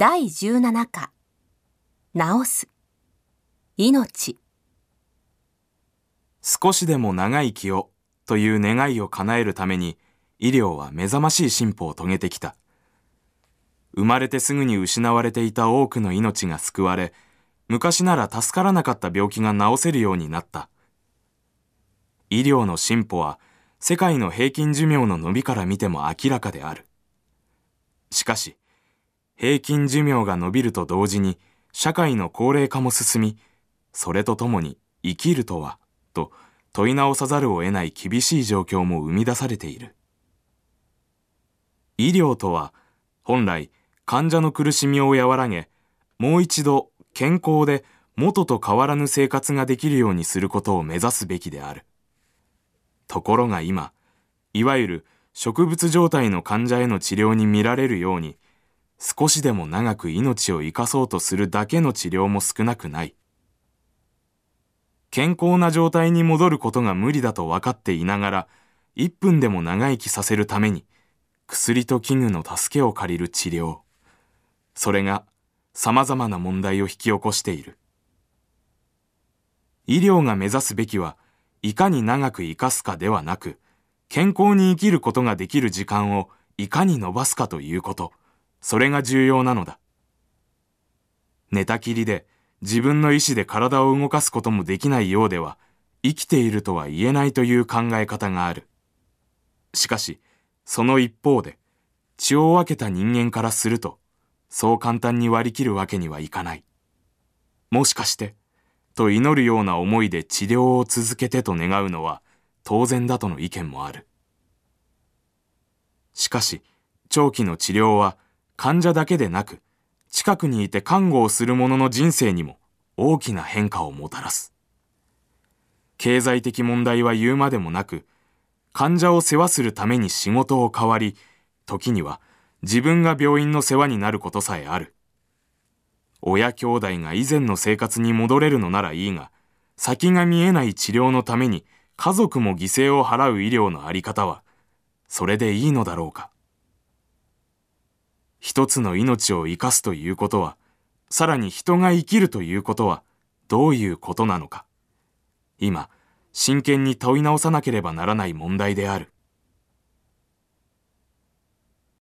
第17課治す命少しでも長生きをという願いを叶えるために医療は目覚ましい進歩を遂げてきた。生まれてすぐに失われていた多くの命が救われ、昔なら助からなかった病気が治せるようになった。医療の進歩は世界の平均寿命の伸びから見ても明らかである。しかし、平均寿命が伸びると同時に社会の高齢化も進み、それとともに生きるとは、と問い直さざるを得ない厳しい状況も生み出されている。医療とは、本来患者の苦しみを和らげ、もう一度健康で元と変わらぬ生活ができるようにすることを目指すべきである。ところが今、いわゆる植物状態の患者への治療に見られるように、少しでも長く命を生かそうとするだけの治療も少なくない。健康な状態に戻ることが無理だと分かっていながら、1分でも長生きさせるために、薬と器具の助けを借りる治療。それが様々な問題を引き起こしている。医療が目指すべきは、いかに長く生かすかではなく、健康に生きることができる時間をいかに伸ばすかということ。それが重要なのだ。寝たきりで自分の意志で体を動かすこともできないようでは、生きているとは言えないという考え方がある。しかし、その一方で、血を分けた人間からすると、そう簡単に割り切るわけにはいかない。もしかして、と祈るような思いで治療を続けてと願うのは当然だとの意見もある。しかし、長期の治療は患者だけでなく、近くにいて看護をする者の人生にも大きな変化をもたらす。経済的問題は言うまでもなく、患者を世話するために仕事を変わり、時には自分が病院の世話になることさえある。親兄弟が以前の生活に戻れるのならいいが、先が見えない治療のために家族も犠牲を払う医療のあり方は、それでいいのだろうか。一つの命を生かすということは、さらに人が生きるということは、どういうことなのか。今、真剣に問い直さなければならない問題である。